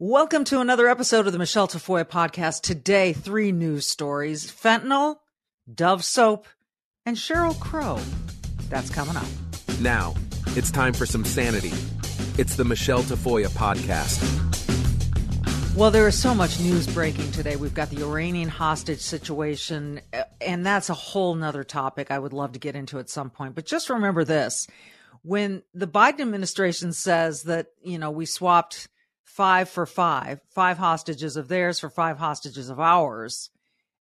Welcome to another episode of the Michelle Tafoya podcast. Today, three news stories fentanyl, Dove soap, and Sheryl Crow. That's coming up. Now, it's time for some sanity. It's the Michelle Tafoya podcast. Well, there is so much news breaking today. We've got the Iranian hostage situation, and that's a whole nother topic I would love to get into at some point. But just remember this when the Biden administration says that, you know, we swapped five for five, five hostages of theirs for five hostages of ours.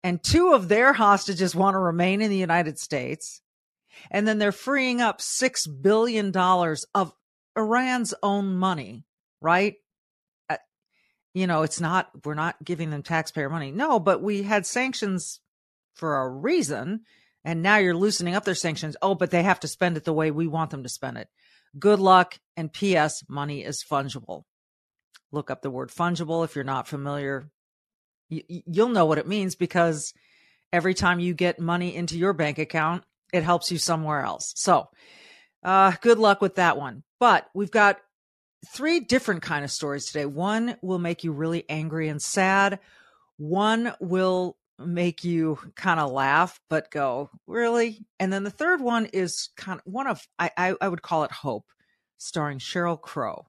And two of their hostages want to remain in the United States. And then they're freeing up $6 billion of Iran's own money, right? Uh, you know, it's not, we're not giving them taxpayer money. No, but we had sanctions for a reason. And now you're loosening up their sanctions. Oh, but they have to spend it the way we want them to spend it. Good luck. And P.S. Money is fungible look up the word fungible if you're not familiar. you'll know what it means because every time you get money into your bank account, it helps you somewhere else. So, uh, good luck with that one. But we've got three different kind of stories today. One will make you really angry and sad. One will make you kind of laugh, but go, really? And then the third one is kind of one of, I, I, I would call it Hope, starring Sheryl Crow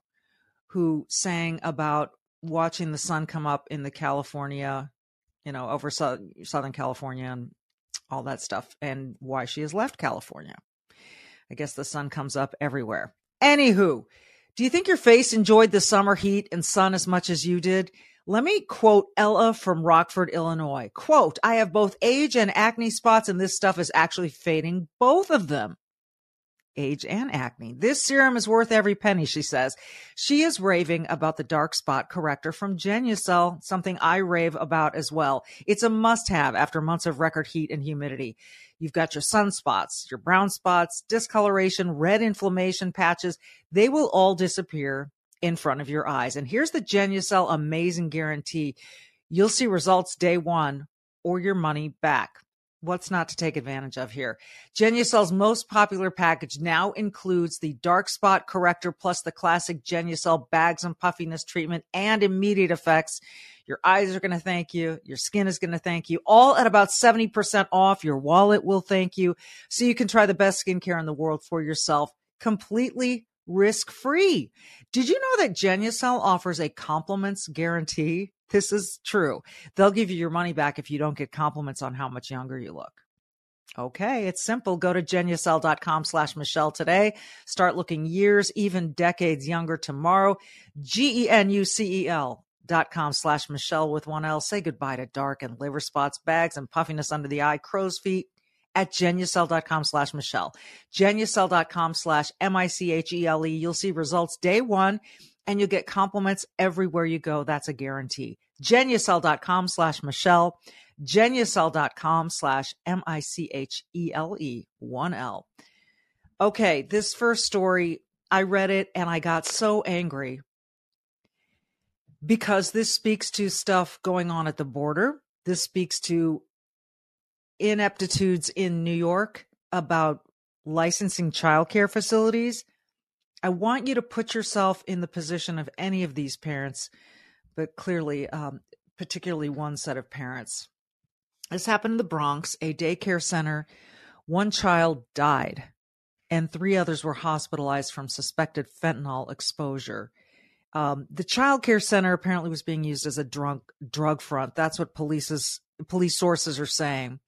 who sang about watching the sun come up in the California, you know, over so- Southern California and all that stuff, and why she has left California. I guess the sun comes up everywhere. Anywho, do you think your face enjoyed the summer heat and sun as much as you did? Let me quote Ella from Rockford, Illinois. Quote, I have both age and acne spots, and this stuff is actually fading both of them age, and acne. This serum is worth every penny, she says. She is raving about the dark spot corrector from Genucel, something I rave about as well. It's a must have after months of record heat and humidity. You've got your sunspots, your brown spots, discoloration, red inflammation patches. They will all disappear in front of your eyes. And here's the Genucel amazing guarantee. You'll see results day one or your money back what's not to take advantage of here? Genucel's most popular package now includes the dark spot corrector plus the classic Genucel bags and puffiness treatment and immediate effects. Your eyes are going to thank you. Your skin is going to thank you all at about 70% off. Your wallet will thank you. So you can try the best skincare in the world for yourself completely risk free. Did you know that Genucel offers a compliments guarantee? This is true. They'll give you your money back if you don't get compliments on how much younger you look. Okay, it's simple. Go to genucel.com slash Michelle today. Start looking years, even decades younger tomorrow. G-E-N-U-C-E-L dot com slash Michelle with one L. Say goodbye to dark and liver spots, bags, and puffiness under the eye, crow's feet at genucel.com slash Michelle. Genucel.com slash M-I-C-H-E-L-E. You'll see results day one and you'll get compliments everywhere you go. That's a guarantee. Genucel.com slash Michelle. Genucel.com slash M I C H E L E, one L. Okay, this first story, I read it and I got so angry because this speaks to stuff going on at the border. This speaks to ineptitudes in New York about licensing childcare facilities. I want you to put yourself in the position of any of these parents, but clearly, um, particularly one set of parents. This happened in the Bronx, a daycare center. One child died, and three others were hospitalized from suspected fentanyl exposure. Um, the child care center apparently was being used as a drunk drug front. That's what police's police sources are saying.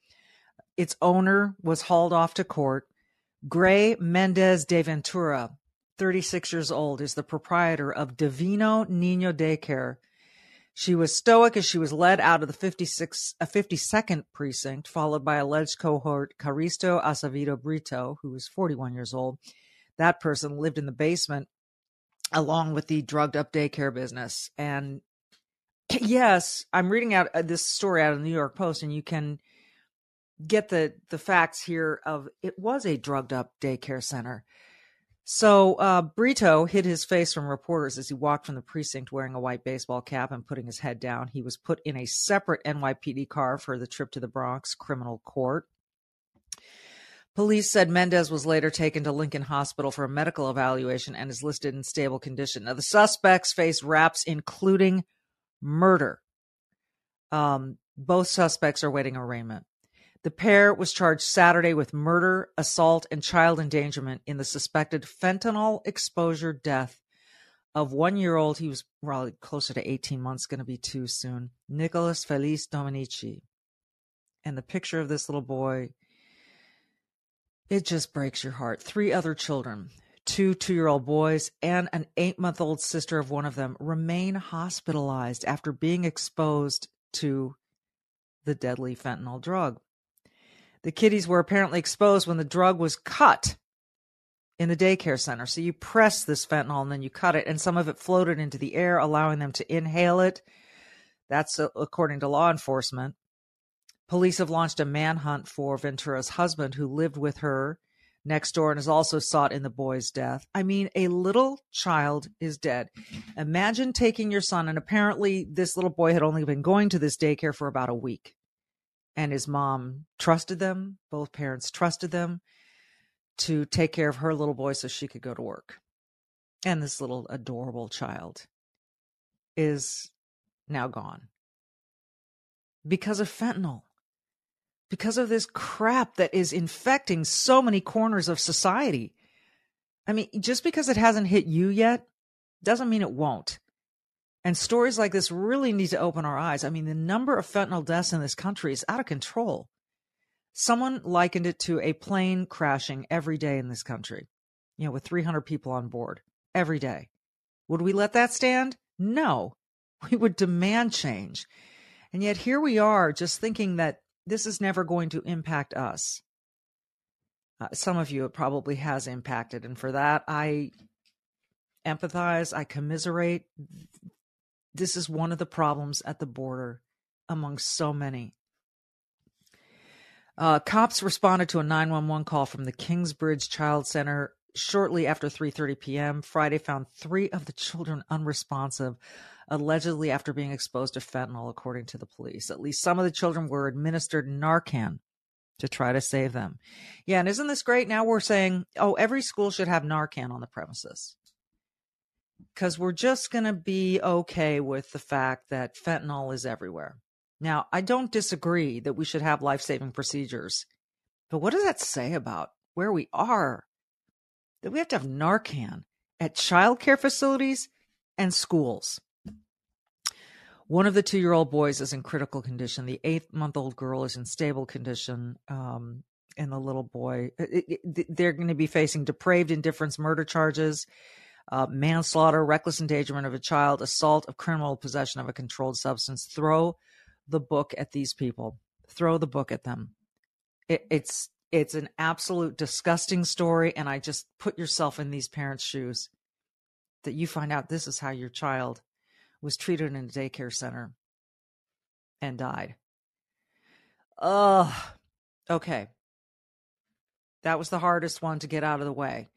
Its owner was hauled off to court. Grei Mendez de Ventura 36 years old, is the proprietor of Divino Nino Daycare. She was stoic as she was led out of the 56, a 52nd precinct, followed by alleged cohort Carlisto Acevedo Brito, who was 41 years old. That person lived in the basement along with the drugged up daycare business. And yes, I'm reading out uh, this story out of the New York Post, and you can get the the facts here of it was a drugged up daycare center. So uh, Brito hid his face from reporters as he walked from the precinct wearing a white baseball cap and putting his head down. He was put in a separate NYPD car for the trip to the Bronx criminal court. Police said Mendez was later taken to Lincoln Hospital for a medical evaluation and is listed in stable condition. Now, the suspects face raps including murder. Um, both suspects are waiting arraignment. The pair was charged Saturday with murder, assault, and child endangerment in the suspected fentanyl exposure death of one year old. He was probably closer to 18 months, going to be too soon. Nicholas Feliz Dominici. And the picture of this little boy, it just breaks your heart. Three other children, two two year old boys, and an eight month old sister of one of them remain hospitalized after being exposed to the deadly fentanyl drug. The kiddies were apparently exposed when the drug was cut in the daycare center. So you press this fentanyl and then you cut it, and some of it floated into the air, allowing them to inhale it. That's uh, according to law enforcement. Police have launched a manhunt for Ventura's husband, who lived with her next door and is also sought in the boy's death. I mean, a little child is dead. Imagine taking your son, and apparently, this little boy had only been going to this daycare for about a week and his mom trusted them. Both parents trusted them to take care of her little boy so she could go to work. And this little adorable child is now gone because of fentanyl, because of this crap that is infecting so many corners of society. I mean, just because it hasn't hit you yet doesn't mean it won't. And stories like this really need to open our eyes. I mean, the number of fentanyl deaths in this country is out of control. Someone likened it to a plane crashing every day in this country, you know, with 300 people on board every day. Would we let that stand? No. We would demand change. And yet here we are just thinking that this is never going to impact us. Uh, some of you it probably has impacted. And for that, I empathize, I commiserate this is one of the problems at the border among so many. Uh, cops responded to a 911 call from the Kingsbridge Child Center shortly after 3:30 p.m. Friday found 3 of the children unresponsive allegedly after being exposed to fentanyl according to the police. At least some of the children were administered Narcan to try to save them. Yeah, and isn't this great? Now we're saying, "Oh, every school should have Narcan on the premises." Because we're just going to be okay with the fact that fentanyl is everywhere. Now, I don't disagree that we should have life saving procedures, but what does that say about where we are? That we have to have Narcan at childcare facilities and schools. One of the two year old boys is in critical condition. The eight month old girl is in stable condition. Um, and the little boy, it, it, they're going to be facing depraved indifference murder charges uh, manslaughter, reckless endangerment of a child, assault of criminal possession of a controlled substance. Throw the book at these people. Throw the book at them. It, it's it's an absolute disgusting story, and I just put yourself in these parents' shoes. That you find out this is how your child was treated in a daycare center and died. Ugh. Okay. That was the hardest one to get out of the way.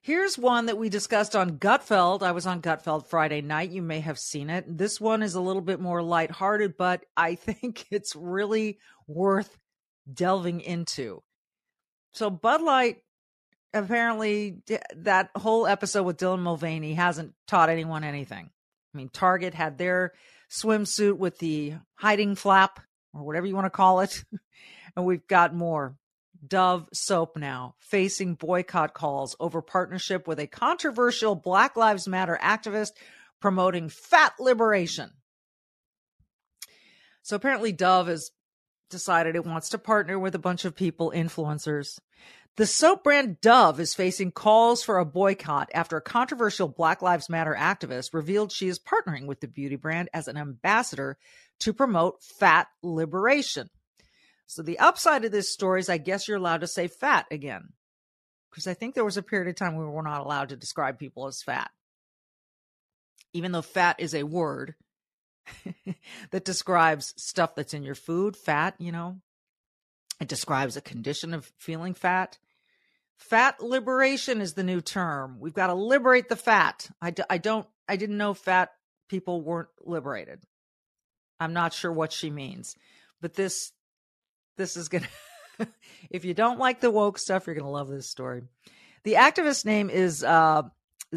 Here's one that we discussed on Gutfeld. I was on Gutfeld Friday night. You may have seen it. This one is a little bit more lighthearted, but I think it's really worth delving into. So, Bud Light apparently, that whole episode with Dylan Mulvaney hasn't taught anyone anything. I mean, Target had their swimsuit with the hiding flap or whatever you want to call it. and we've got more. Dove soap now facing boycott calls over partnership with a controversial Black Lives Matter activist promoting fat liberation. So apparently, Dove has decided it wants to partner with a bunch of people, influencers. The soap brand Dove is facing calls for a boycott after a controversial Black Lives Matter activist revealed she is partnering with the beauty brand as an ambassador to promote fat liberation. So the upside of this story is I guess you're allowed to say fat again. Because I think there was a period of time we were not allowed to describe people as fat. even though fat is a word that describes stuff that's in your food, fat, you know, it describes a condition of feeling fat. Fat liberation is the new term. We've got to liberate the fat. I d- I don't, I didn't know fat people weren't liberated. I'm not sure what she means, but this, this is going to, if you don't like the woke stuff, you're going to love this story. The activist name is uh,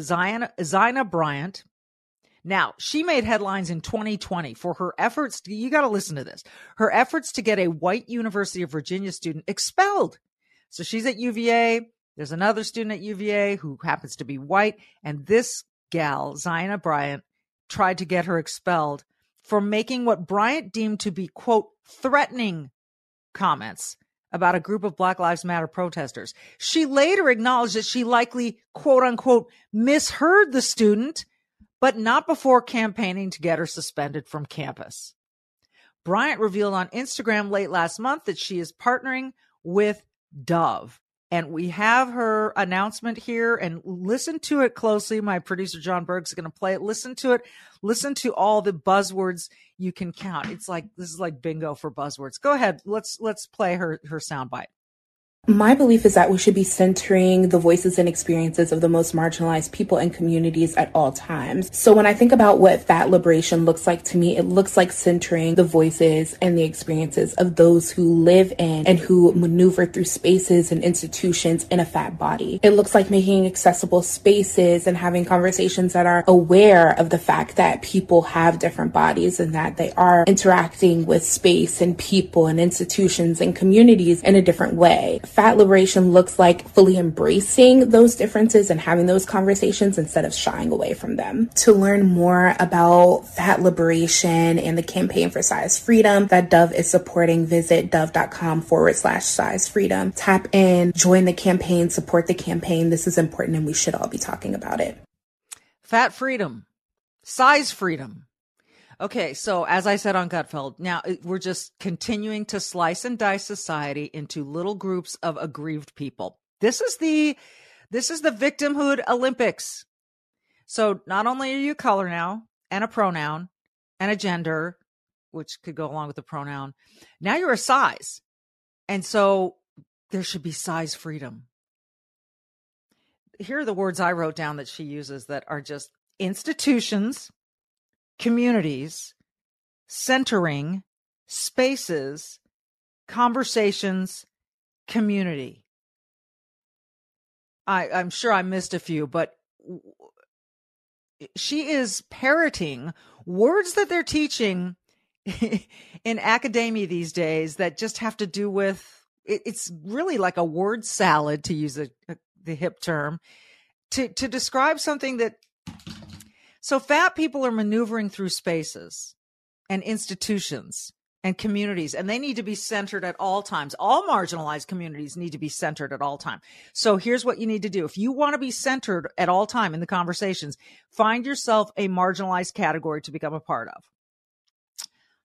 Zion, Zyahna Bryant. Now, she made headlines in 2020 for her efforts. To, you got to listen to this. Her efforts to get a white University of Virginia student expelled. So she's at UVA. There's another student at UVA who happens to be white. And this gal, Zyahna Bryant, tried to get her expelled for making what Bryant deemed to be, quote, threatening comments about a group of Black Lives Matter protesters. She later acknowledged that she likely, quote unquote, misheard the student but not before campaigning to get her suspended from campus. Bryant revealed on Instagram late last month that she is partnering with Dove. And we have her announcement here and listen to it closely. My producer, John Berg, is going to play it. Listen to it. Listen to all the buzzwords you can count. It's like, this is like bingo for buzzwords. Go ahead. Let's, let's play her, her soundbite. My belief is that we should be centering the voices and experiences of the most marginalized people and communities at all times. So when I think about what fat liberation looks like to me, it looks like centering the voices and the experiences of those who live in and who maneuver through spaces and institutions in a fat body. It looks like making accessible spaces and having conversations that are aware of the fact that people have different bodies and that they are interacting with space and people and institutions and communities in a different way fat liberation looks like fully embracing those differences and having those conversations instead of shying away from them. To learn more about fat liberation and the campaign for size freedom that Dove is supporting, visit dove.com forward slash size freedom. Tap in, join the campaign, support the campaign. This is important and we should all be talking about it. Fat freedom, size freedom. Okay, so as I said on Gutfeld, now we're just continuing to slice and dice society into little groups of aggrieved people. This is the this is the victimhood Olympics. So not only are you color now and a pronoun and a gender, which could go along with the pronoun, now you're a size. And so there should be size freedom. Here are the words I wrote down that she uses that are just institutions communities, centering, spaces, conversations, community. I, I'm sure I missed a few, but she is parroting words that they're teaching in academia these days that just have to do with it, it's really like a word salad to use a, a, the hip term to to describe something that so fat people are maneuvering through spaces and institutions and communities and they need to be centered at all times. All marginalized communities need to be centered at all time. So here's what you need to do. If you want to be centered at all time in the conversations, find yourself a marginalized category to become a part of.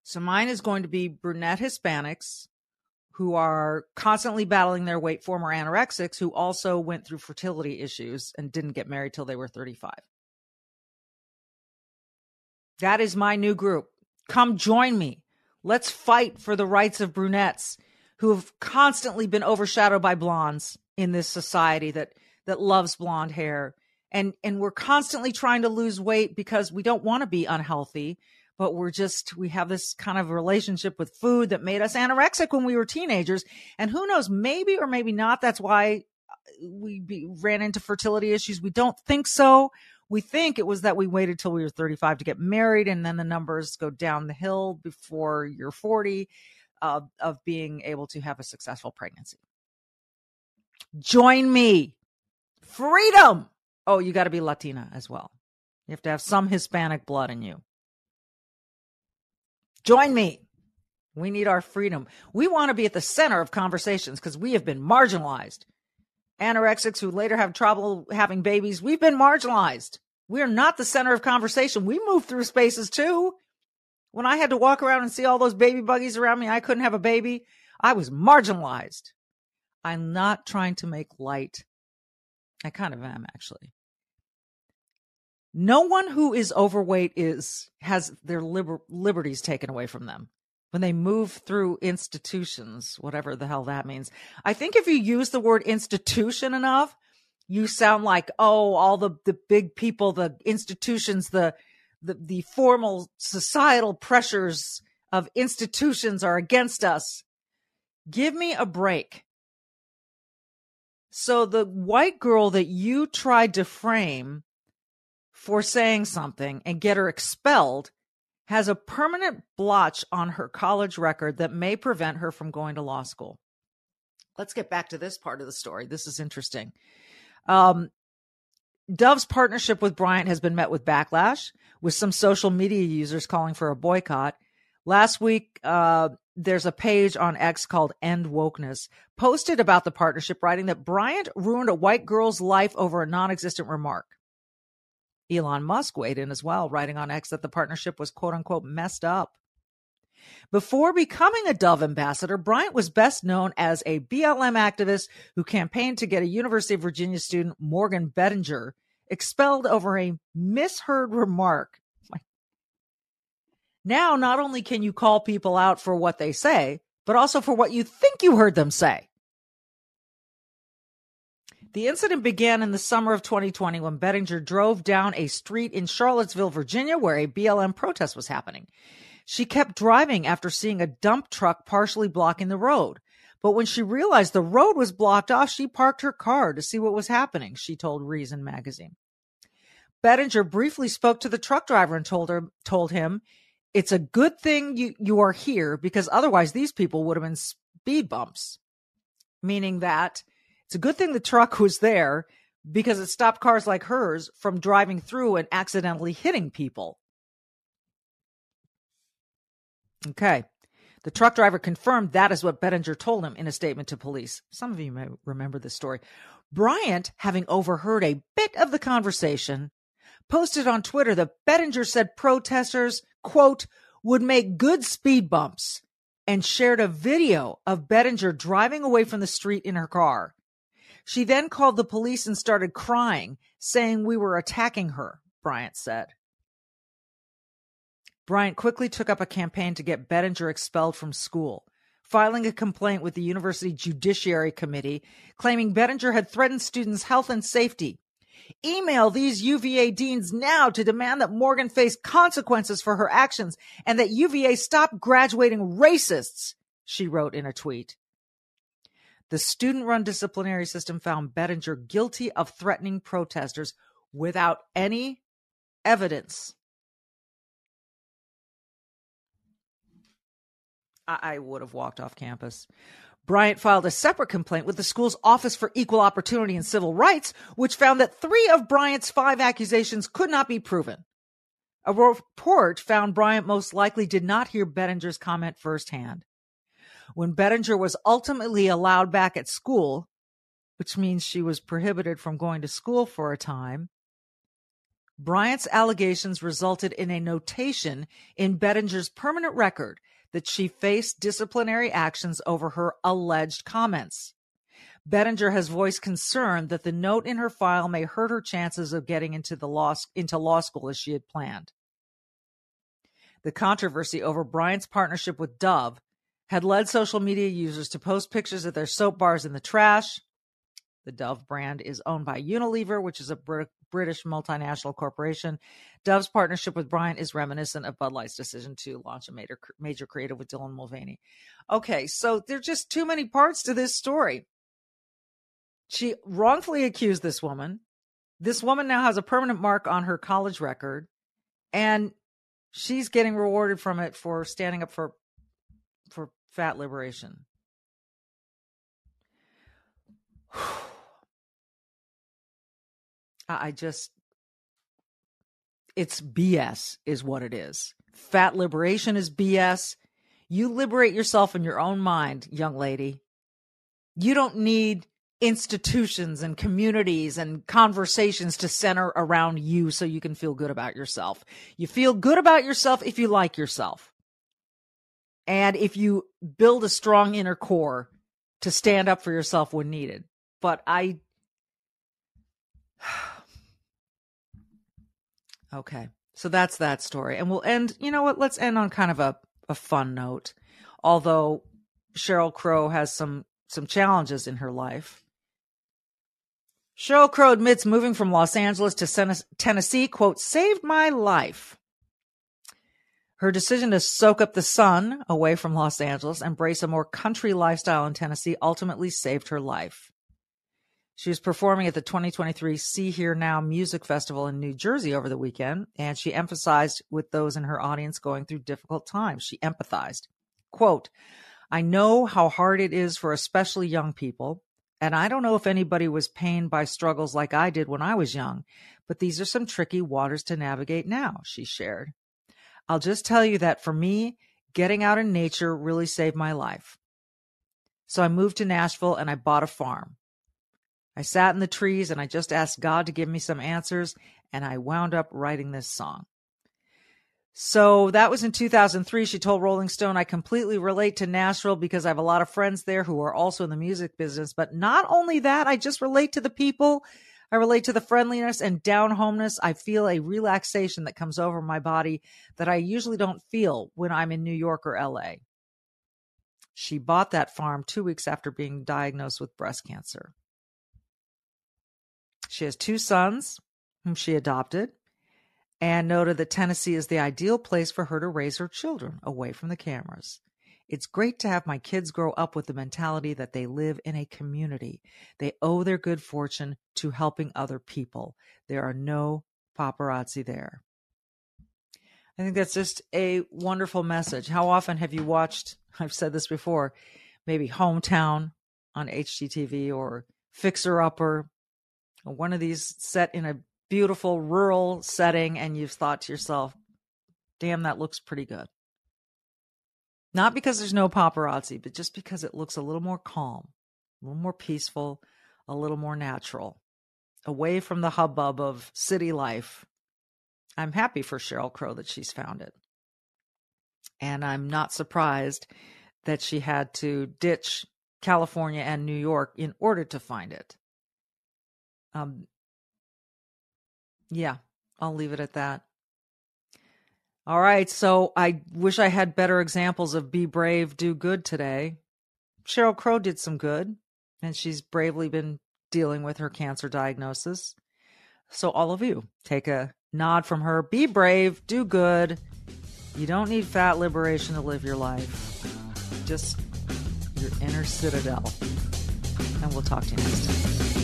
So mine is going to be brunette Hispanics who are constantly battling their weight, former anorexics who also went through fertility issues and didn't get married till they were 35. That is my new group. Come join me. Let's fight for the rights of brunettes who have constantly been overshadowed by blondes in this society that that loves blonde hair. And and we're constantly trying to lose weight because we don't want to be unhealthy, but we're just we have this kind of relationship with food that made us anorexic when we were teenagers. And who knows, maybe or maybe not that's why uh, we be, ran into fertility issues. We don't think so we think it was that we waited till we were 35 to get married and then the numbers go down the hill before you're 40 uh, of being able to have a successful pregnancy. Join me. Freedom! Oh you got to be latina as well. You have to have some hispanic blood in you. Join me. We need our freedom. We want to be at the center of conversations because we have been marginalized anorexics who later have trouble having babies, we've been marginalized. We're not the center of conversation. We move through spaces too. When I had to walk around and see all those baby buggies around me, I couldn't have a baby. I was marginalized. I'm not trying to make light. I kind of am, actually. No one who is overweight is has their liber- liberties taken away from them when they move through institutions, whatever the hell that means. I think if you use the word institution enough, you sound like, oh, all the, the big people, the institutions, the, the, the formal societal pressures of institutions are against us. Give me a break. So the white girl that you tried to frame for saying something and get her expelled has a permanent blotch on her college record that may prevent her from going to law school. Let's get back to this part of the story. This is interesting. Um, Dove's partnership with Bryant has been met with backlash, with some social media users calling for a boycott. Last week, uh, there's a page on X called End Wokeness posted about the partnership, writing that Bryant ruined a white girl's life over a non existent remark. Elon Musk weighed in as well, writing on X that the partnership was quote unquote messed up. Before becoming a Dove ambassador, Bryant was best known as a BLM activist who campaigned to get a University of Virginia student, Morgan Bettinger, expelled over a misheard remark. Now, not only can you call people out for what they say, but also for what you think you heard them say. The incident began in the summer of 2020 when Bettinger drove down a street in Charlottesville, Virginia, where a BLM protest was happening. She kept driving after seeing a dump truck partially blocking the road. But when she realized the road was blocked off, she parked her car to see what was happening, she told Reason magazine. Bettinger briefly spoke to the truck driver and told her told him, "It's a good thing you you are here because otherwise these people would have been speed bumps." Meaning that it's a good thing the truck was there because it stopped cars like hers from driving through and accidentally hitting people. Okay. The truck driver confirmed that is what Bettinger told him in a statement to police. Some of you may remember this story. Bryant, having overheard a bit of the conversation, posted on Twitter that Bettinger said protesters, quote, would make good speed bumps and shared a video of Bettinger driving away from the street in her car. She then called the police and started crying, saying we were attacking her, Bryant said. Bryant quickly took up a campaign to get Bettinger expelled from school, filing a complaint with the University Judiciary Committee claiming Bettinger had threatened students' health and safety. Email these UVA deans now to demand that Morgan face consequences for her actions and that UVA stop graduating racists, she wrote in a tweet. The student run disciplinary system found Bettinger guilty of threatening protesters without any evidence. I, I would have walked off campus. Bryant filed a separate complaint with the school's Office for Equal Opportunity and Civil Rights, which found that three of Bryant's five accusations could not be proven. A report found Bryant most likely did not hear Bettinger's comment firsthand when Bettinger was ultimately allowed back at school, which means she was prohibited from going to school for a time, Bryant's allegations resulted in a notation in Bettinger's permanent record that she faced disciplinary actions over her alleged comments. Bettinger has voiced concern that the note in her file may hurt her chances of getting into the law into law school as she had planned. The controversy over Bryant's partnership with Dove had led social media users to post pictures of their soap bars in the trash. The Dove brand is owned by Unilever, which is a Brit- British multinational corporation. Dove's partnership with Bryant is reminiscent of Bud Light's decision to launch a major, major creative with Dylan Mulvaney. Okay, so there's just too many parts to this story. She wrongfully accused this woman. This woman now has a permanent mark on her college record, and she's getting rewarded from it for standing up for for fat liberation. I just, it's BS, is what it is. Fat liberation is BS. You liberate yourself in your own mind, young lady. You don't need institutions and communities and conversations to center around you so you can feel good about yourself. You feel good about yourself if you like yourself and if you build a strong inner core to stand up for yourself when needed. But I Okay. So that's that story. And we'll end, you know what? Let's end on kind of a, a fun note. Although Sheryl Crow has some some challenges in her life. Sheryl Crow admits moving from Los Angeles to Tennessee, quote, saved my life. Her decision to soak up the sun away from Los Angeles, and embrace a more country lifestyle in Tennessee, ultimately saved her life. She was performing at the 2023 Sea Hear Now Music Festival in New Jersey over the weekend, and she emphasized with those in her audience going through difficult times. She empathized. Quote, I know how hard it is for especially young people, and I don't know if anybody was pained by struggles like I did when I was young, but these are some tricky waters to navigate now, she shared. I'll just tell you that for me, getting out in nature really saved my life. So I moved to Nashville and I bought a farm. I sat in the trees and I just asked God to give me some answers, and I wound up writing this song. So that was in 2003. She told Rolling Stone, I completely relate to Nashville because I have a lot of friends there who are also in the music business. But not only that, I just relate to the people. I relate to the friendliness and down homeness. I feel a relaxation that comes over my body that I usually don't feel when I'm in New York or LA. She bought that farm two weeks after being diagnosed with breast cancer. She has two sons whom she adopted and noted that Tennessee is the ideal place for her to raise her children away from the cameras. It's great to have my kids grow up with the mentality that they live in a community. They owe their good fortune to helping other people. There are no paparazzi there. I think that's just a wonderful message. How often have you watched? I've said this before, maybe Hometown on HGTV or Fixer Upper, one of these set in a beautiful rural setting and you've thought to yourself, damn, that looks pretty good. Not because there's no paparazzi, but just because it looks a little more calm, a little more peaceful, a little more natural, away from the hubbub of city life. I'm happy for Sheryl Crow that she's found it. And I'm not surprised that she had to ditch California and New York in order to find it. Um, yeah, I'll leave it at that. All right. So I wish I had better examples of be brave, do good today. Sheryl Crow did some good, and she's bravely been dealing with her cancer diagnosis. So, all of you, take a nod from her. Be brave, do good. You don't need fat liberation to live your life, just your inner citadel. And we'll talk to you next time.